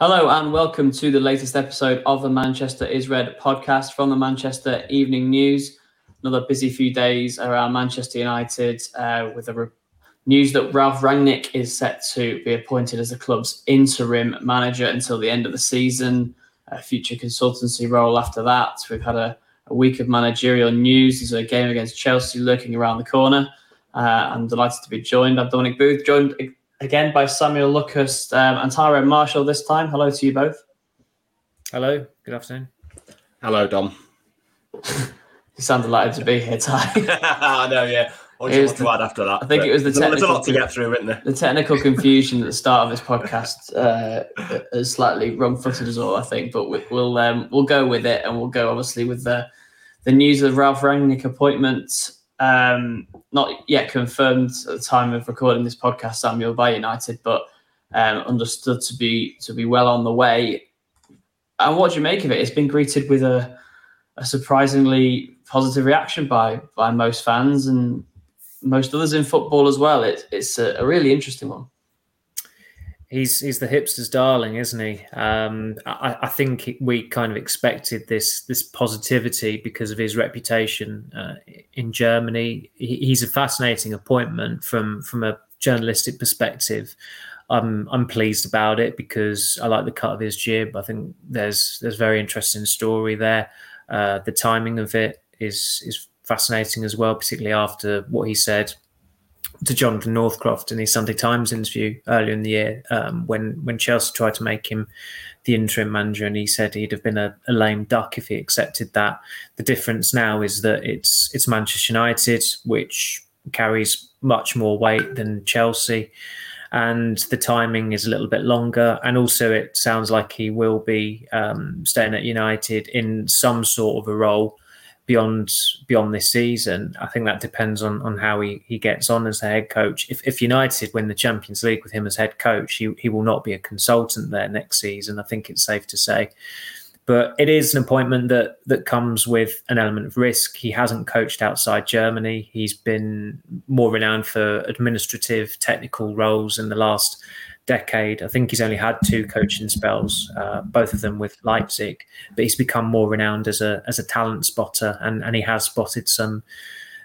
Hello and welcome to the latest episode of the Manchester is Red podcast from the Manchester Evening News. Another busy few days around Manchester United uh, with the re- news that Ralf Rangnick is set to be appointed as the club's interim manager until the end of the season. A future consultancy role after that. We've had a, a week of managerial news. There's a game against Chelsea lurking around the corner. Uh, I'm delighted to be joined. I'm Dominic Booth, joined again by Samuel Luckhurst um, and Tyrone Marshall this time. Hello to you both. Hello, good afternoon. Hello, Dom. you sound delighted to be here, Ty. I know, yeah. What do you want to add after that? I think it was the there's, there's a lot to get through, isn't there? The technical confusion at the start of this podcast uh, has slightly wrong-footed us all, I think, but we, will um, we'll go with it, and we'll go obviously with the the news of Ralf Rangnick appointment um, not yet confirmed at the time of recording this podcast, Samuel by United, but um, understood to be to be well on the way. And what do you make of it? It's been greeted with a, a surprisingly positive reaction by by most fans and most others in football as well. It, it's a, a really interesting one he's he's the hipster's darling, isn't he? Um, I, I, think we kind of expected this this positivity because of his reputation uh, in Germany. He, he's a fascinating appointment from from a journalistic perspective. I'm I'm pleased about it because I like the cut of his jib. I think there's there's very interesting story there. Uh, the timing of it is is fascinating as well, particularly after what he said to Jonathan Northcroft in his Sunday Times interview earlier in the year um, when when Chelsea tried to make him the interim manager, and he said he'd have been a, a, lame duck if he accepted that. The difference now is that it's it's Manchester United, which carries much more weight than Chelsea, and the timing is a little bit longer. And also, it sounds like he will be um, staying at United in some sort of a role beyond beyond this season. I think that depends on on how he, he gets on as the head coach. If, if United win the Champions League with him as head coach, he, he will not be a consultant there next season. I think it's safe to say. But it is an appointment that that comes with an element of risk. He hasn't coached outside Germany. He's been more renowned for administrative, technical roles in the last decade. I think he's only had two coaching spells, uh, both of them with Leipzig, but he's become more renowned as a as a talent spotter, and and he has spotted some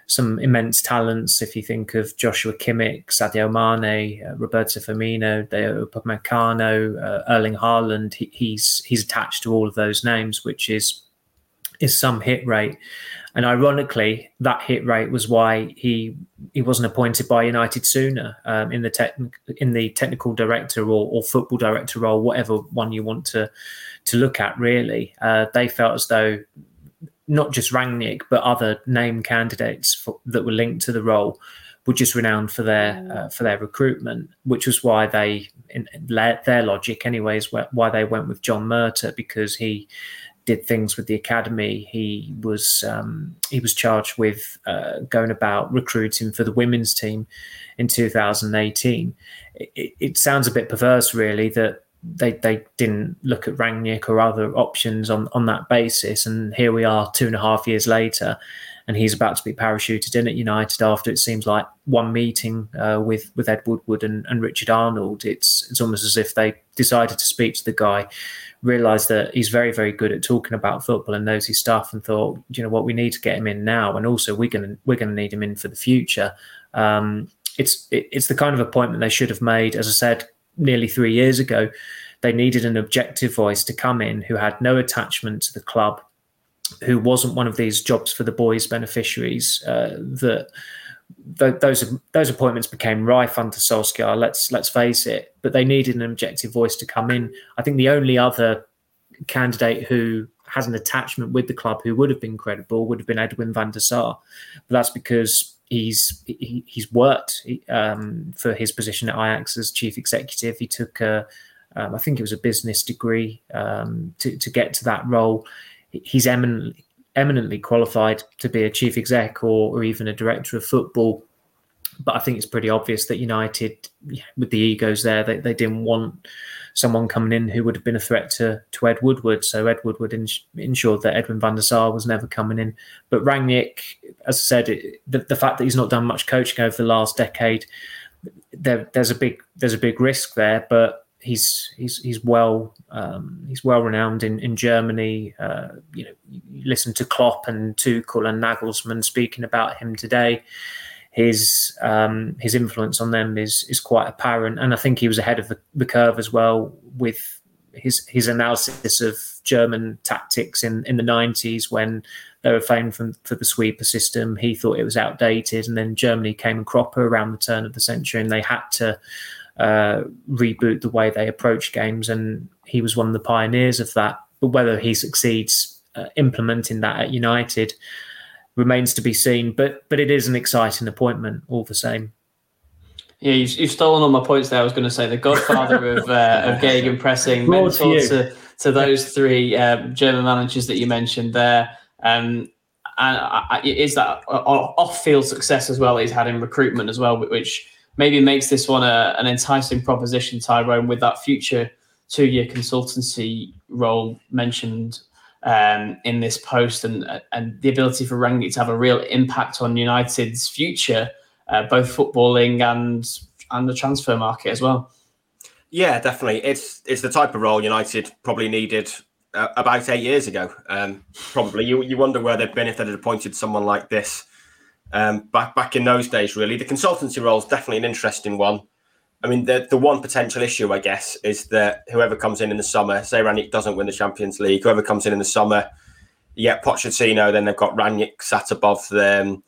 some immense talents. If you think of Joshua Kimmich, Sadio Mane, uh, Roberto Firmino, Dayot Upamecano, uh, Erling Haaland, he, he's he's attached to all of those names, which is is some hit rate. And ironically, that hit rate was why he he wasn't appointed by United sooner um, in the tech, in the technical director or, or, football director role, whatever one you want to to look at. Really, uh, they felt as though not just Rangnick but other name candidates for, that were linked to the role were just renowned for their mm. uh, for their recruitment, which was why they, in their logic, anyways, why they went with John Murtough because he did things with the academy. He was um, he was charged with uh, going about recruiting for the women's team in 2018. It, it, sounds a bit perverse, really, that they they didn't look at Rangnick or other options on on that basis. And here we are, two and a half years later, and he's about to be parachuted in at United after it seems like one meeting uh, with with Ed Woodward and, and Richard Arnold. It's it's almost as if they decided to speak to the guy realized that he's very, very good at talking about football and knows his stuff, and thought, you know what, we need to get him in now, and also we're gonna we're gonna need him in for the future. Um, it's it, it's the kind of appointment they should have made, as I said, nearly three years ago. They needed an objective voice to come in who had no attachment to the club, who wasn't one of these jobs for the boys beneficiaries uh, that those those appointments became rife under Solskjaer. Let's let's face it, but they needed an objective voice to come in. I think the only other candidate who has an attachment with the club who would have been credible would have been Edwin van der Sar, but that's because he's he, he's worked um, for his position at Ajax as chief executive. He took a um, I think it was a business degree um, to to get to that role. He's eminently eminently qualified to be a chief exec or, or even a director of football. But I think it's pretty obvious that United, with the egos there, they, they didn't want someone coming in who would have been a threat to, to Ed Woodward. So Ed Woodward ins- ensured that Edwin van der Sar was never coming in. But Rangnick, as I said, it, the, the fact that he's not done much coaching over the last decade, there, there's a big there's a big risk there. But he's he's he's well um, he's well renowned in in Germany. Uh, you know, you listen to Klopp and Tuchel and Nagelsmann speaking about him today. His um, his influence on them is is quite apparent, and I think he was ahead of the, the curve as well with his his analysis of German tactics in in the nineties when they were famed from, for the sweeper system. He thought it was outdated, and then Germany came and cropper around the turn of the century, and they had to uh, reboot the way they approach games, and he was one of the pioneers of that. But whether he succeeds uh, implementing that at United remains to be seen. But but it is an exciting appointment all the same. Yeah, you've, you've stolen all my points there. I was going to say the godfather of uh, of Gegen pressing, mentor to, to, to those three um, German managers that you mentioned there. Um, and I, is that off-field success as well he's had in recruitment as well, which maybe makes this one a, an enticing proposition, Tyrone, with that future two-year consultancy role mentioned um, in this post, and and the ability for Rangnick to have a real impact on United's future, uh, both footballing and and the transfer market as well. Yeah, definitely. It's it's the type of role United probably needed uh, about eight years ago. Um, probably you you wonder where they'd been if they'd appointed someone like this um, back back in those days. Really, the consultancy role is definitely an interesting one. I mean, the the one potential issue, I guess, is that whoever comes in in the summer, say Rangnick doesn't win the Champions League, whoever comes in in the summer, yeah, Pochettino, then they've got Rangnick sat above them.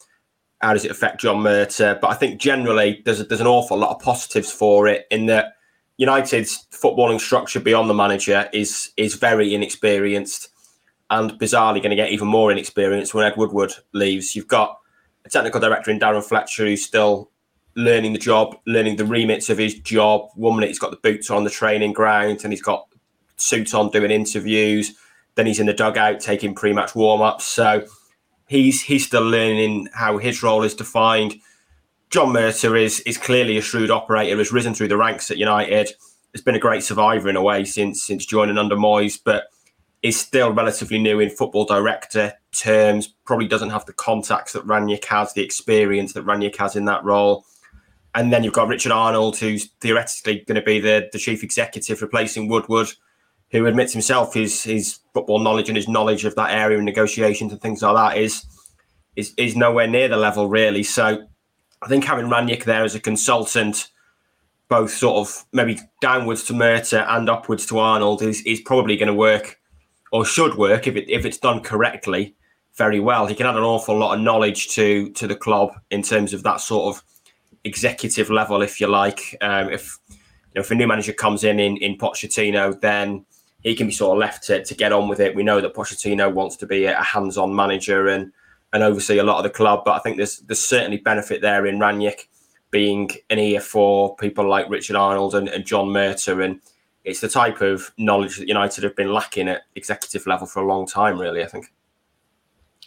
How does it affect John Murtough? But I think generally there's a, there's an awful lot of positives for it in that United's footballing structure beyond the manager is is very inexperienced and bizarrely going to get even more inexperienced when Ed Woodward leaves. You've got a technical director in Darren Fletcher who's still learning the job, learning the remits of his job. One minute he's got the boots on the training ground and he's got suits on doing interviews. Then he's in the dugout taking pre-match warm-ups. So he's he's still learning how his role is defined. John Murtough is is clearly a shrewd operator, has risen through the ranks at United, has been a great survivor in a way since since joining under Moyes, but is still relatively new in football director terms, probably doesn't have the contacts that Rangnick has, the experience that Rangnick has in that role. And then you've got Richard Arnold, who's theoretically going to be the, the chief executive replacing Woodward, who admits himself his his football knowledge and his knowledge of that area and negotiations and things like that is is is nowhere near the level really. So I think having Rangnick there as a consultant, both sort of maybe downwards to Murtough and upwards to Arnold, is is probably going to work or should work if it if it's done correctly very well. He can add an awful lot of knowledge to to the club in terms of that sort of executive level, if you like. Um, if you know, if a new manager comes in in, in Pochettino, then he can be sort of left to, to get on with it. We know that Pochettino wants to be a hands-on manager and and oversee a lot of the club, but I think there's there's certainly benefit there in Rangnick being an ear for people like Richard Arnold and, and John Murtough and it's the type of knowledge that United have been lacking at executive level for a long time, really. I think.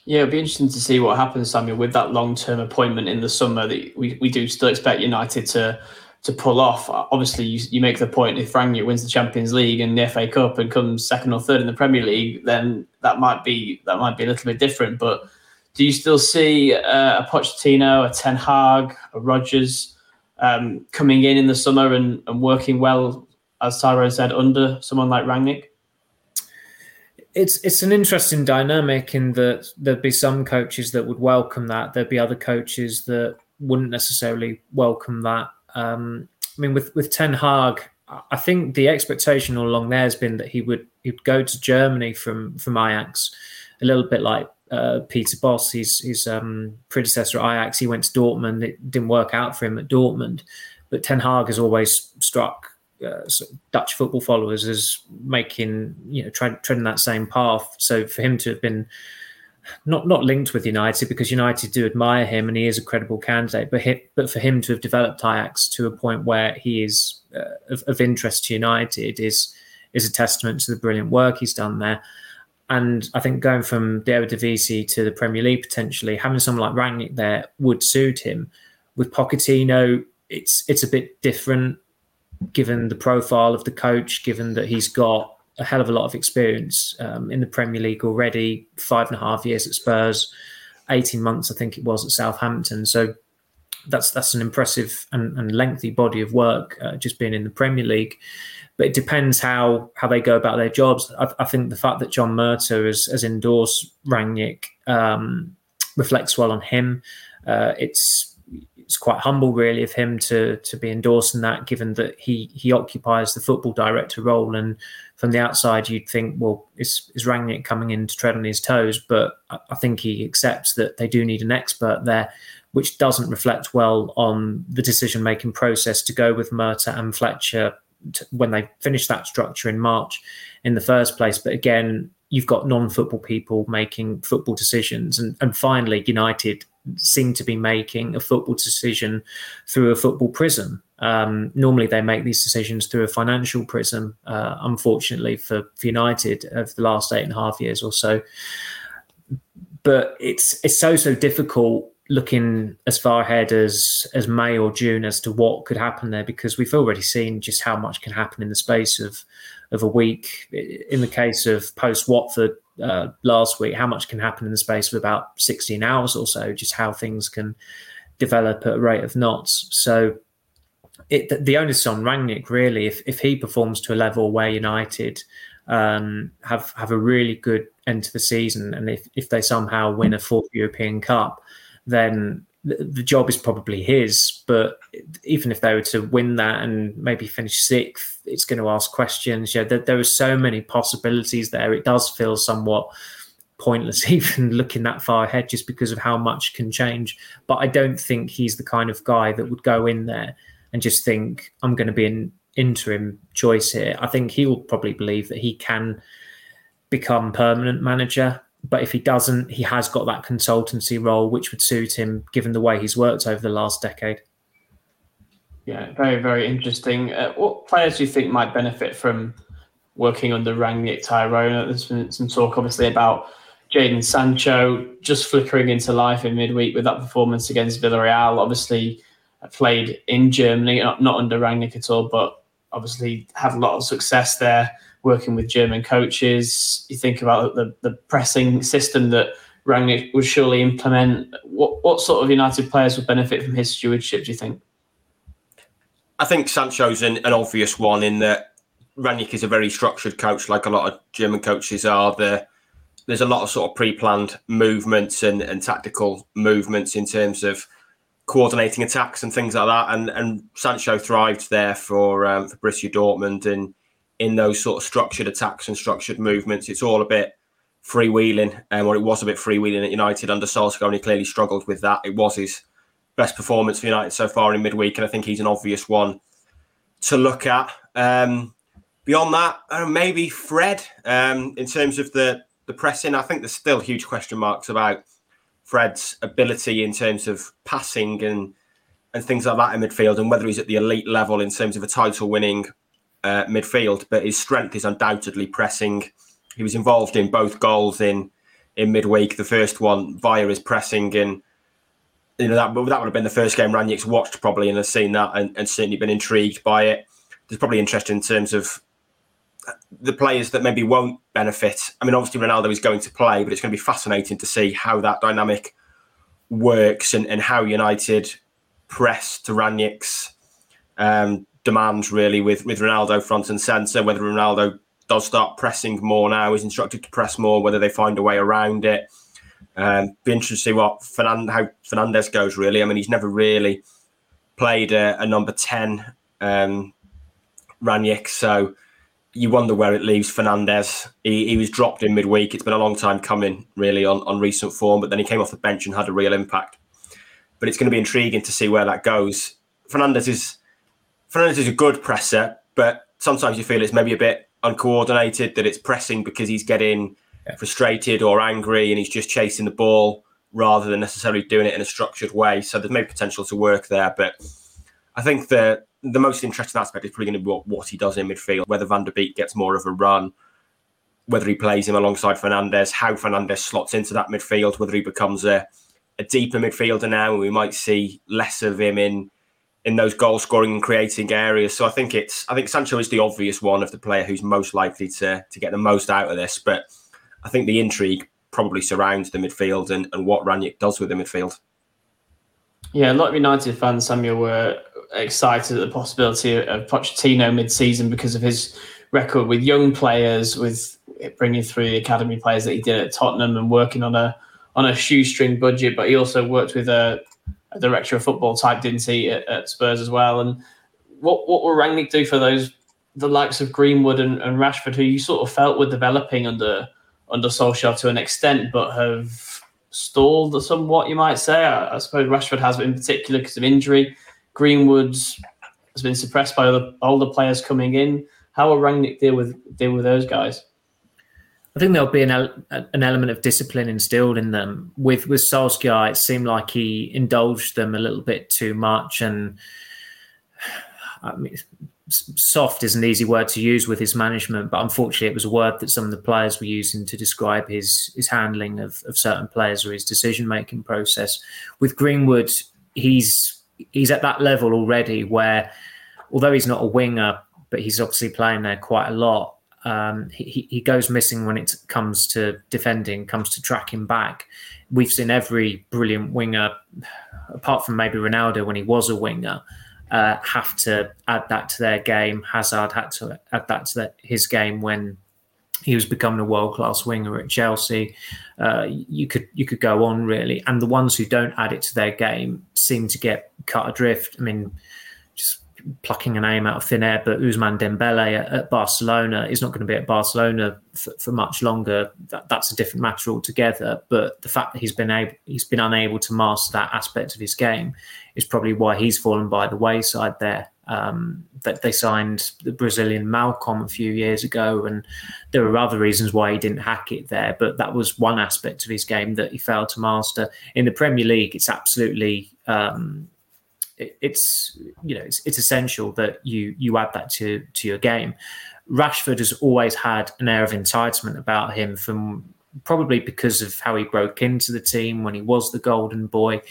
Yeah, it'll be interesting to see what happens, Samuel, with that long-term appointment in the summer. That we, we do still expect United to to pull off. Obviously, you, you make the point if Rangnick wins the Champions League and the FA Cup and comes second or third in the Premier League, then that might be that might be a little bit different. But do you still see uh, a Pochettino, a Ten Hag, a Rodgers um, coming in in the summer and, and working well as Tyrone said, under someone like Rangnick? It's it's an interesting dynamic in that there'd be some coaches that would welcome that. There'd be other coaches that wouldn't necessarily welcome that. Um, I mean, with with Ten Hag, I think the expectation all along there has been that he would he'd go to Germany from from Ajax, a little bit like uh, Peter Bosz, his his um, predecessor at Ajax. He went to Dortmund. It didn't work out for him at Dortmund, but Ten Hag has always struck uh, Dutch football followers as making you know treading, treading that same path. So for him to have been not not linked with United because United do admire him and he is a credible candidate, but but for him to have developed Ajax to a point where he is uh, of, of, interest to United is is a testament to the brilliant work he's done there. And I think going from the Eredivisie to the Premier League potentially having someone like Rangnick there would suit him. With Pochettino, it's it's a bit different given the profile of the coach, given that he's got a hell of a lot of experience um, in the Premier League already, five and a half years at Spurs, 18 months, I think it was, at Southampton. So that's that's an impressive and, and lengthy body of work uh, just being in the Premier League. But it depends how how they go about their jobs. I, I think the fact that John Murtough has, has endorsed Rangnick um, reflects well on him. Uh, it's it's quite humble, really, of him to to be endorsing that, given that he he occupies the football director role. And from the outside, you'd think, well, is is Rangnick coming in to tread on his toes? But I, I think he accepts that they do need an expert there which doesn't reflect well on the decision making process to go with Murtough and Fletcher when they finished that structure in March in the first place. But again, you've got non football people making football decisions. And, and finally, United seem to be making a football decision through a football prism. Um, normally, they make these decisions through a financial prism. Uh, unfortunately, for, for United, over the last eight and a half years or so, but it's it's so so difficult looking as far ahead as as May or June as to what could happen there because we've already seen just how much can happen in the space of of a week. In the case of post Watford uh, last week, how much can happen in the space of about 16 hours or so, just how things can develop at a rate of knots. So it, the onus is on Rangnick really. If if he performs to a level where United um, have have a really good end to the season, and if if they somehow win a fourth European Cup, then the job is probably his. But even if they were to win that and maybe finish sixth, it's going to ask questions. Yeah, there, there are so many possibilities there. It does feel somewhat pointless even looking that far ahead just because of how much can change. But I don't think he's the kind of guy that would go in there and just think, I'm going to be an interim choice here. I think he will probably believe that he can become permanent manager but if he doesn't, he has got that consultancy role, which would suit him given the way he's worked over the last decade. Yeah, very, very interesting. Uh, what players do you think might benefit from working under Rangnick Tyrone? There's been some talk, obviously, about Jadon Sancho just flickering into life in midweek with that performance against Villarreal. Obviously, played in Germany, not, not under Rangnick at all, but obviously had a lot of success there working with German coaches. You think about the, the pressing system that Rangnick would surely implement. What, what sort of United players would benefit from his stewardship, do you think? I think Sancho's an, an obvious one in that Rangnick is a very structured coach, like a lot of German coaches are. The, there's a lot of sort of pre-planned movements and, and tactical movements in terms of coordinating attacks and things like that. And and Sancho thrived there for um, for Borussia Dortmund and in those sort of structured attacks and structured movements. It's all a bit freewheeling, um, or it was a bit freewheeling at United under Solskjaer, and he clearly struggled with that. It was his best performance for United so far in midweek, and I think he's an obvious one to look at. Um, beyond that, uh, maybe Fred um, in terms of the the pressing. I think there's still huge question marks about Fred's ability in terms of passing and and things like that in midfield, and whether he's at the elite level in terms of a title winning uh, midfield, but his strength is undoubtedly pressing. He was involved in both goals in in midweek. The first one via his pressing, and you know that that would have been the first game Rangnick's watched probably and has seen that and, and certainly been intrigued by it. There's probably interest in terms of the players that maybe won't benefit. I mean, obviously Ronaldo is going to play, but it's going to be fascinating to see how that dynamic works and, and how United press to Rangnick's um, demands really with with Ronaldo front and centre. Whether Ronaldo does start pressing more now, is instructed to press more. Whether they find a way around it. Um, be interested to see what Fernand- how Fernandes goes. Really, I mean, he's never really played a, a number ten um, Rangnick, so you wonder where it leaves Fernandes. He, he, was dropped in midweek. It's been a long time coming, really, on, on recent form, but then he came off the bench and had a real impact. But it's going to be intriguing to see where that goes. Fernandes is Fernandes is a good presser, but sometimes you feel it's maybe a bit uncoordinated, that it's pressing because he's getting yeah. frustrated or angry and he's just chasing the ball rather than necessarily doing it in a structured way. So there's maybe potential to work there. But I think the the most interesting aspect is probably going to be what, what he does in midfield, whether Van der Beek gets more of a run, whether he plays him alongside Fernandes, how Fernandes slots into that midfield, whether he becomes a, a deeper midfielder now, and we might see less of him in in those goal scoring and creating areas. So I think it's I think Sancho is the obvious one of the player who's most likely to to get the most out of this. But I think the intrigue probably surrounds the midfield and, and what Rangnick does with the midfield. Yeah, a lot of United fans, Samuel, were excited at the possibility of Pochettino mid-season because of his record with young players, with bringing through the academy players that he did at Tottenham and working on a on a shoestring budget. But he also worked with a, a director of football type, didn't he, at, at, Spurs as well? And what what will Rangnick do for those the likes of Greenwood and, and Rashford, who you sort of felt were developing under under Solskjaer to an extent, but have stalled somewhat, you might say. I, I suppose Rashford has, in particular because of injury. Greenwood has been suppressed by other older players coming in. How will Rangnick deal with deal with those guys? I think there'll be an, an element of discipline instilled in them. With with Solskjaer, it seemed like he indulged them a little bit too much, and I mean, soft is an easy word to use with his management, but unfortunately, it was a word that some of the players were using to describe his his handling of, of certain players or his decision making process. With Greenwood, he's he's at that level already where, although he's not a winger, but he's obviously playing there quite a lot. Um, he, he goes missing when it comes to defending, comes to tracking back. We've seen every brilliant winger, apart from maybe Ronaldo when he was a winger, uh, have to add that to their game. Hazard had to add that to his game when he was becoming a world class winger at Chelsea. Uh, you could you could go on really, and the ones who don't add it to their game seem to get cut adrift. I mean, just plucking a name out of thin air, but Ousmane Dembele at, at Barcelona is not going to be at Barcelona for, for much longer. That, that's a different matter altogether. But the fact that he's been able he's been unable to master that aspect of his game is probably why he's fallen by the wayside there um, that they signed the Brazilian Malcom a few years ago, and there were other reasons why he didn't hack it there. But that was one aspect of his game that he failed to master. In the Premier League, it's absolutely um, it, it's you know it's, it's essential that you you add that to to your game. Rashford has always had an air of entitlement about him from probably because of how he broke into the team when he was the golden boy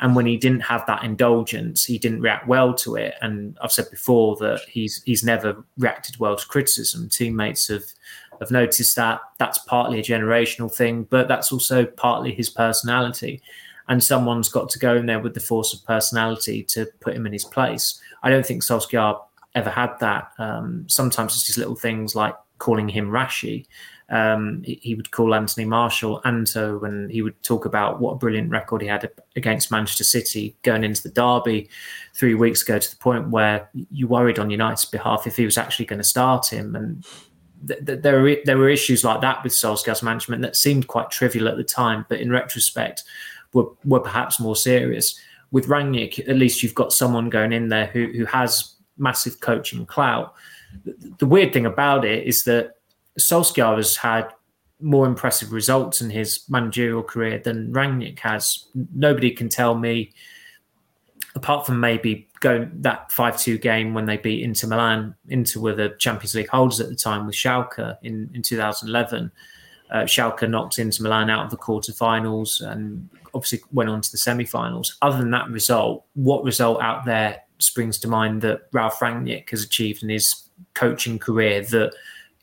and when he didn't have that indulgence, he didn't react well to it. And I've said before that he's he's never reacted well to criticism. Teammates have have noticed that. That's partly a generational thing, but that's also partly his personality. And someone's got to go in there with the force of personality to put him in his place. I don't think Solskjaer ever had that. Um, sometimes it's just little things like calling him Rashi um, he, would call Anthony Martial Anto, and he would talk about what a brilliant record he had against Manchester City going into the derby three weeks ago. To the point where you worried on United's behalf if he was actually going to start him, and th- th- there were there were issues like that with Solskjaer's management that seemed quite trivial at the time, but in retrospect, were were perhaps more serious. With Rangnick, at least you've got someone going in there who who has massive coaching clout. The, weird thing about it is that Solskjaer has had more impressive results in his managerial career than Rangnick has. Nobody can tell me, apart from maybe going that 5 2 game when they beat Inter Milan, Inter were the Champions League holders at the time with Schalke in, in 2011. Uh, Schalke knocked Inter Milan out of the quarterfinals and obviously went on to the semi-finals. Other than that result, what result out there springs to mind that Ralf Rangnick has achieved in his coaching career that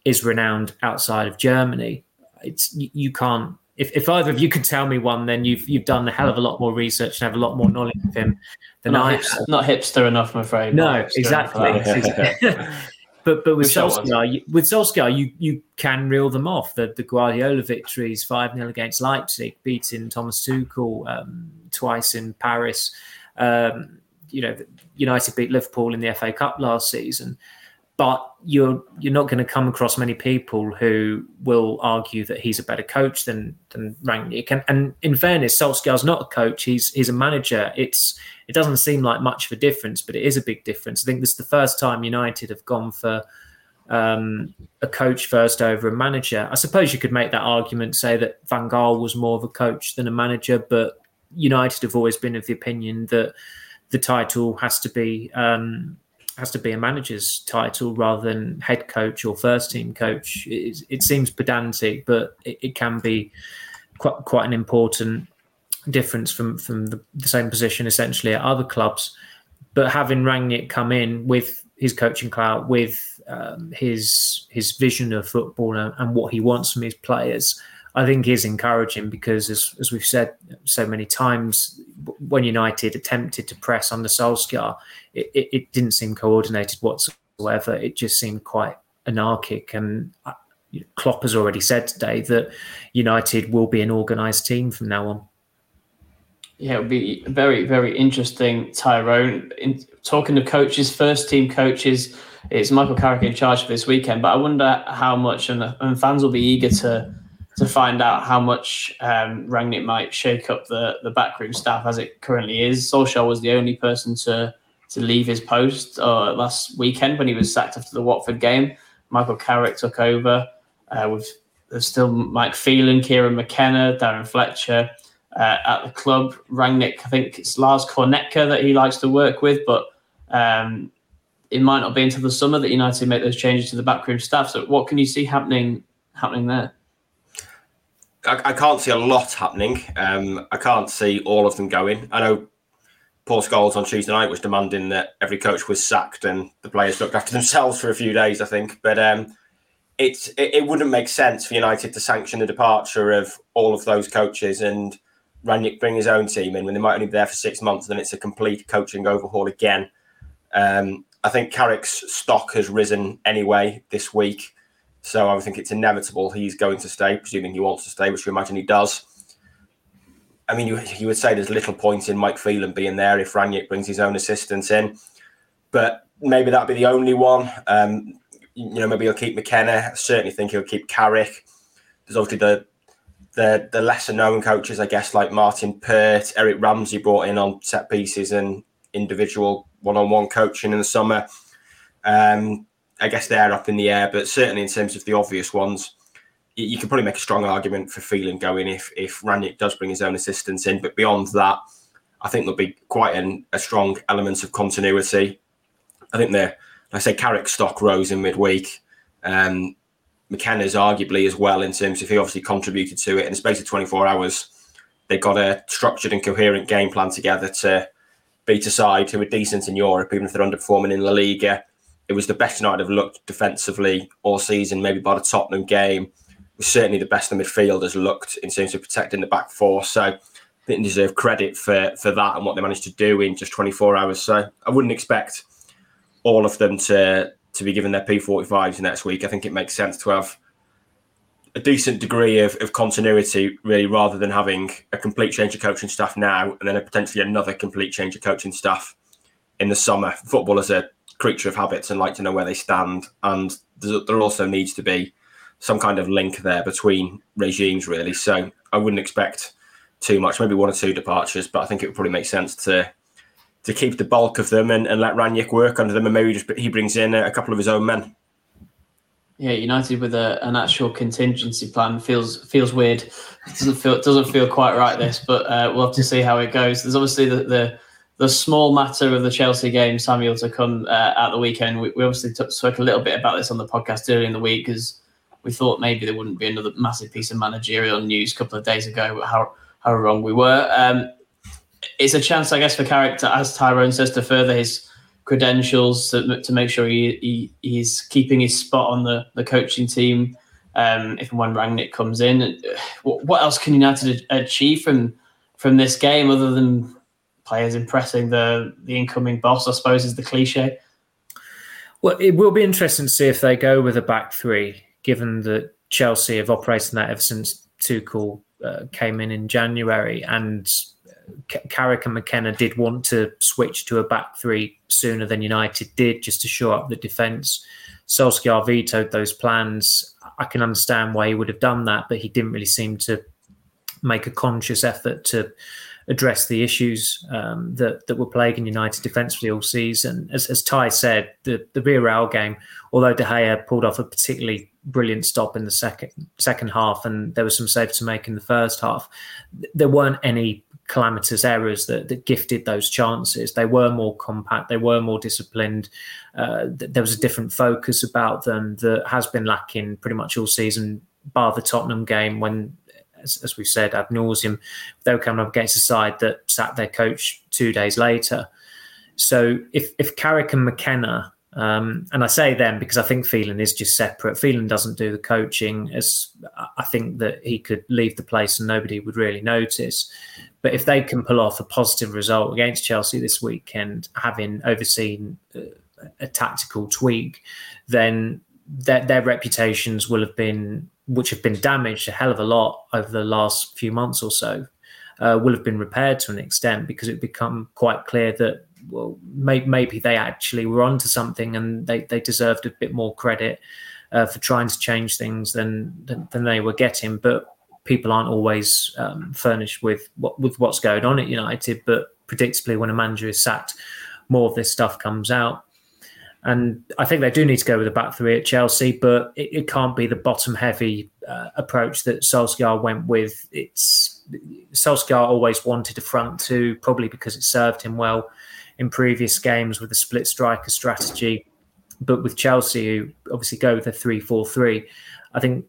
is renowned outside of Germany. It's you, you can't. If, if either of you can tell me one, then you've you've done a hell of a lot more research and have a lot more knowledge of him than not I. Hipster, not hipster enough, I'm afraid. No, exactly. but but with Solskjaer, you, with Solskjaer, you you can reel them off. The the Guardiola victories, five 0 against Leipzig, beating Thomas Tuchel um, twice in Paris. Um, you know, United beat Liverpool in the FA Cup last season but you're you're not going to come across many people who will argue that he's a better coach than than Rangnick. And, and in fairness, Solskjaer's not a coach; he's he's a manager. It's it doesn't seem like much of a difference, but it is a big difference. I think this is the first time United have gone for um, a coach first over a manager. I suppose you could make that argument, say that Van Gaal was more of a coach than a manager, but United have always been of the opinion that the title has to be. Um, has to be a manager's title rather than head coach or first team coach. It, it seems pedantic, but it, it, can be quite quite an important difference from from the, the, same position essentially at other clubs. But having Rangnick come in with his coaching clout, with um, his his vision of football and, and, what he wants from his players, I think is encouraging because, as, as we've said so many times, when United attempted to press under Solskjaer, it, it, it didn't seem coordinated whatsoever. It just seemed quite anarchic. And uh, Klopp has already said today that United will be an organised team from now on. Yeah, it would be very, very interesting, Tyrone. In, talking to coaches, first team coaches, it's Michael Carrick in charge for this weekend. But I wonder how much, and, and fans will be eager to to find out how much um, Rangnick might shake up the, the backroom staff as it currently is. Solskjaer was the only person to to leave his post uh, last weekend when he was sacked after the Watford game. Michael Carrick took over uh, with there's still Mike Phelan, Kieran McKenna, Darren Fletcher uh, at the club. Rangnick, I think it's Lars Kornetka that he likes to work with, but um, it might not be until the summer that United make those changes to the backroom staff. So, what can you see happening happening there? I, can't see a lot happening. Um, I can't see all of them going. I know Paul Scholes on Tuesday night was demanding that every coach was sacked and the players looked after themselves for a few days. I think, but um, it's it, it, wouldn't make sense for United to sanction the departure of all of those coaches and Rangnick bring his own team in when they might only be there for six months. Then it's a complete coaching overhaul again. Um, I think Carrick's stock has risen anyway this week. So I think it's inevitable he's going to stay, presuming he wants to stay, which we imagine he does. I mean, you, you would say there's little point in Mike Phelan being there if Rangnick brings his own assistants in, but maybe that'd be the only one. Um, you know, maybe he'll keep McKenna. I certainly think he'll keep Carrick. There's obviously the the the lesser known coaches, I guess, like Martyn Pert, Eric Ramsay brought in on set pieces and individual one on one coaching in the summer. Um, I guess they're up in the air, but certainly in terms of the obvious ones, you, you can probably make a strong argument for Phelan going if if Rangnick does bring his own assistance in. But beyond that, I think there'll be quite an, a strong element of continuity. I think the, like I say, Carrick stock rose in midweek. Um, McKenna's arguably as well in terms of he obviously contributed to it in the space of 24 hours. They got a structured and coherent game plan together to beat a side who are decent in Europe, even if they're underperforming in La Liga it was the best United have looked defensively all season, maybe by the Tottenham game. Was certainly the best the midfielders looked in terms of protecting the back four. So they deserve credit for, for that and what they managed to do in just 24 hours. So I wouldn't expect all of them to to be given their P45s next week. I think it makes sense to have a decent degree of, of continuity, really, rather than having a complete change of coaching staff now and then a potentially another complete change of coaching staff in the summer. Football is a creature of habits and like to know where they stand. And there also needs to be some kind of link there between regimes, really. So I wouldn't expect too much, maybe one or two departures, but I think it would probably make sense to to keep the bulk of them and, and let Rangnick work under them, and maybe just he brings in a couple of his own men. Yeah, United with a, an actual contingency plan feels feels weird. It doesn't feel doesn't feel quite right. This, but uh, we'll have to see how it goes. There's obviously the, the the small matter of the Chelsea game, Samuel, to come uh, at the weekend. We, we obviously t- spoke a little bit about this on the podcast earlier in the week because we thought maybe there wouldn't be another massive piece of managerial news a couple of days ago. How how wrong we were. Um, it's a chance, I guess, for to, as Tyrone says, to further his credentials to, to make sure he, he he's keeping his spot on the the coaching team. Um, if and when Rangnick comes in, what else can United achieve from from this game other than players impressing the the incoming boss, I suppose, is the cliche. Well, it will be interesting to see if they go with a back three, given that Chelsea have operated that ever since Tuchel uh, came in in January, and Carrick and McKenna did want to switch to a back three sooner than United did, just to shore up the defence. Solskjaer vetoed those plans. I can understand why he would have done that, but he didn't really seem to make a conscious effort to address the issues um, that that were plaguing United defensively all season. As, as Ty said, the the Villarreal game, although De Gea pulled off a particularly brilliant stop in the second second half, and there was some saves to make in the first half, there weren't any calamitous errors that, that gifted those chances. They were more compact, they were more disciplined. Uh, there was a different focus about them that has been lacking pretty much all season, bar the Tottenham game when as, as we've said ad nauseum, they were coming up against a side that sat their coach two days later. So if if Carrick and McKenna Um, and I say them because I think Phelan is just separate. Phelan doesn't do the coaching, as I think that he could leave the place and nobody would really notice. But if they can pull off a positive result against Chelsea this weekend, having overseen a tactical tweak, then their, their reputations will have been, which have been damaged a hell of a lot over the last few months or so, uh, will have been repaired to an extent because it become quite clear that well, may, maybe they actually were onto something and they, they deserved a bit more credit uh, for trying to change things than, than, than they were getting. But people aren't always um, furnished with what with what's going on at United. But predictably, when a manager is sacked, more of this stuff comes out. And I think they do need to go with a back three at Chelsea, but it, it can't be the bottom heavy uh, approach that Solskjaer went with. It's Solskjaer always wanted a front two, probably because it served him well in previous games with the split striker strategy. But with Chelsea, who obviously go with a 3 4 3, I think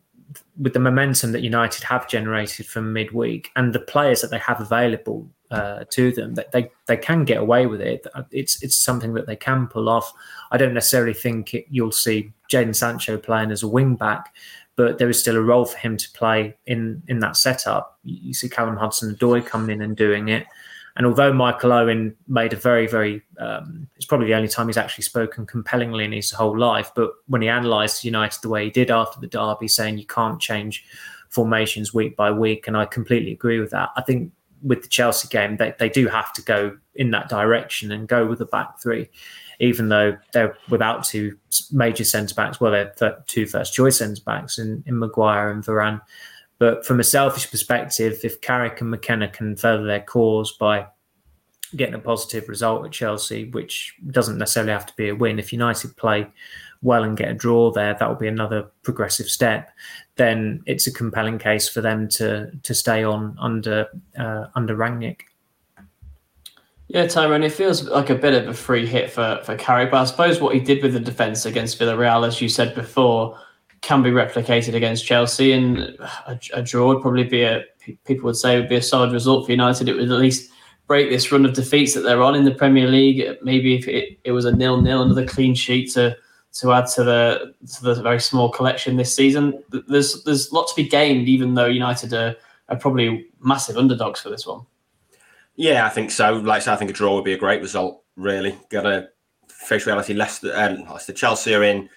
with the momentum that United have generated from midweek and the players that they have available uh, to them, that they, they can get away with it. It's it's something that they can pull off. I don't necessarily think it, you'll see Jadon Sancho playing as a wing back, but there is still a role for him to play in in that setup. You see Callum Hudson-Odoi coming in and doing it. And although Michael Owen made a very, very, um, it's probably the only time he's actually spoken compellingly in his whole life. But when he analysed United the way he did after the derby, saying you can't change formations week by week, and I completely agree with that. I think with the Chelsea game, they, they do have to go in that direction and go with the back three, even though they're without two major centre backs. Well, they're two first choice centre backs in, in Maguire and Varane. But from a selfish perspective, if Carrick and McKenna can further their cause by getting a positive result at Chelsea, which doesn't necessarily have to be a win, if United play well and get a draw there, that will be another progressive step. Then it's a compelling case for them to to stay on under uh, under Rangnick. Yeah, Tyrone, it feels like a bit of a free hit for, for Carrick, but I suppose what he did with the defence against Villarreal, as you said before, can be replicated against Chelsea, and a, a, draw would probably be a people would say would be a solid result for United. It would at least break this run of defeats that they're on in the Premier League. Maybe if it, it was a nil nil, another clean sheet to to add to the to the very small collection this season. There's there's lots to be gained, even though United are, are probably massive underdogs for this one. Yeah, I think so. Like I I think a draw would be a great result. Really, got to face reality. Leicester, um, Leicester, Chelsea are in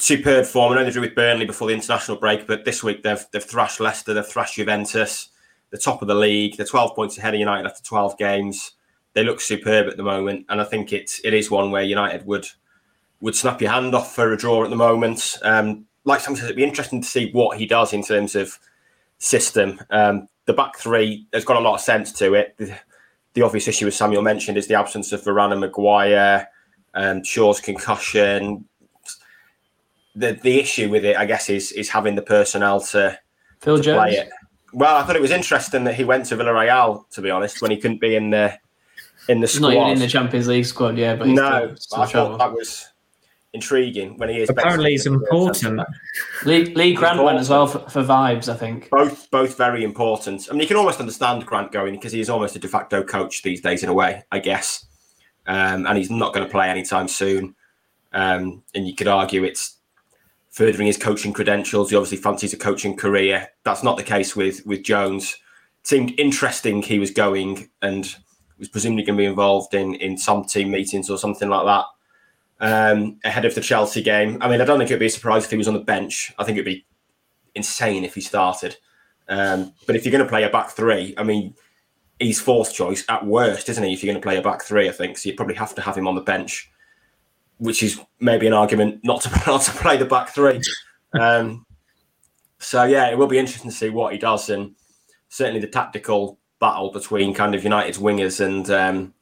superb form. I know they drew with Burnley before the international break, but this week they've they've thrashed Leicester, they've thrashed Juventus, the top of the league. They're 12 points ahead of United after 12 games. They look superb at the moment, and I think it it is one where United would would snap your hand off for a draw at the moment. Um, like Sam says, it'd be interesting to see what he does in terms of system. Um, the back three has got a lot of sense to it. The, the obvious issue, as Samuel mentioned, is the absence of Varane and Maguire, um, Shaw's concussion, the the issue with it, I guess, is is having the personnel to, Phil to Jones. play it. Well, I thought it was interesting that he went to Villarreal. To be honest, when he couldn't be in the in the He's squad, not even in the Champions League squad, yeah. But no, still, still I thought that was intriguing. When he is apparently he's important. Lee, Lee Grant went as well for, for vibes, I think. Both both very important. I mean, you can almost understand Grant going because he is almost a de facto coach these days in a way, I guess. Um, and he's not going to play anytime soon. Um, and you could argue it's furthering his coaching credentials. He obviously fancies a coaching career. That's not the case with with Jones. It seemed interesting he was going and was presumably going to be involved in in some team meetings or something like that um, ahead of the Chelsea game. I mean, I don't think it'd be a surprise if he was on the bench. I think it'd be insane if he started. Um, but if you're going to play a back three, I mean, he's fourth choice at worst, isn't he? If you're going to play a back three, I think so. You probably have to have him on the bench which is maybe an argument not to not to play the back three. Um, so yeah, it will be interesting to see what he does, and certainly the tactical battle between kind of United's wingers and um,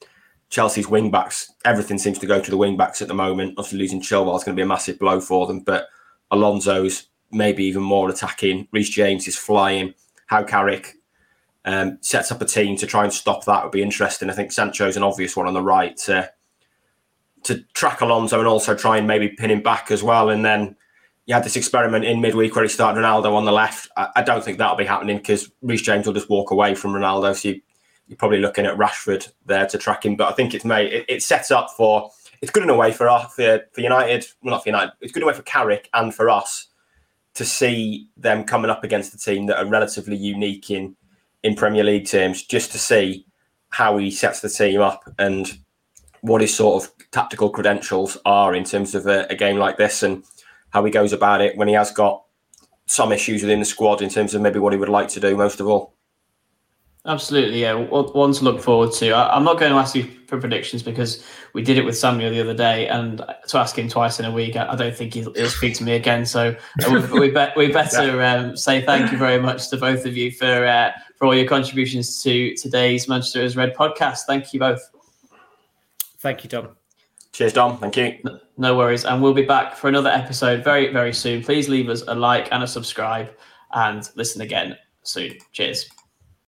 Chelsea's wing backs. Everything seems to go to the wing backs at the moment. Obviously, losing Chilwell is going to be a massive blow for them, but Alonso's maybe even more attacking. Reece James is flying. How Carrick um, sets up a team to try and stop that would be interesting. I think Sancho's an obvious one on the right. To track Alonso and also try and maybe pin him back as well. And then you had this experiment in midweek where he started Ronaldo on the left. I, I don't think that'll be happening because Reece James will just walk away from Ronaldo. So you, are probably looking at Rashford there to track him. But I think it's made it, it sets up for it's good in a way for us, for, for United, well, not for United, it's good in a way for Carrick and for us to see them coming up against a team that are relatively unique in in Premier League terms, just to see how he sets the team up and what his sort of tactical credentials are in terms of a, a game like this and how he goes about it when he has got some issues within the squad in terms of maybe what he would like to do most of all. Absolutely, yeah. One to look forward to. I, am not going to ask you for predictions because we did it with Samuel the other day, and to ask him twice in a week, I, don't think he'll, he'll, speak to me again. So uh, we, we, be, we better um, say thank you very much to both of you for uh, for all your contributions to today's Manchester is Red podcast. Thank you both. Thank you, Tom. Cheers, Dom. Thank you. No worries, and we'll be back for another episode very very soon. Please leave us a like and a subscribe, and listen again soon. Cheers.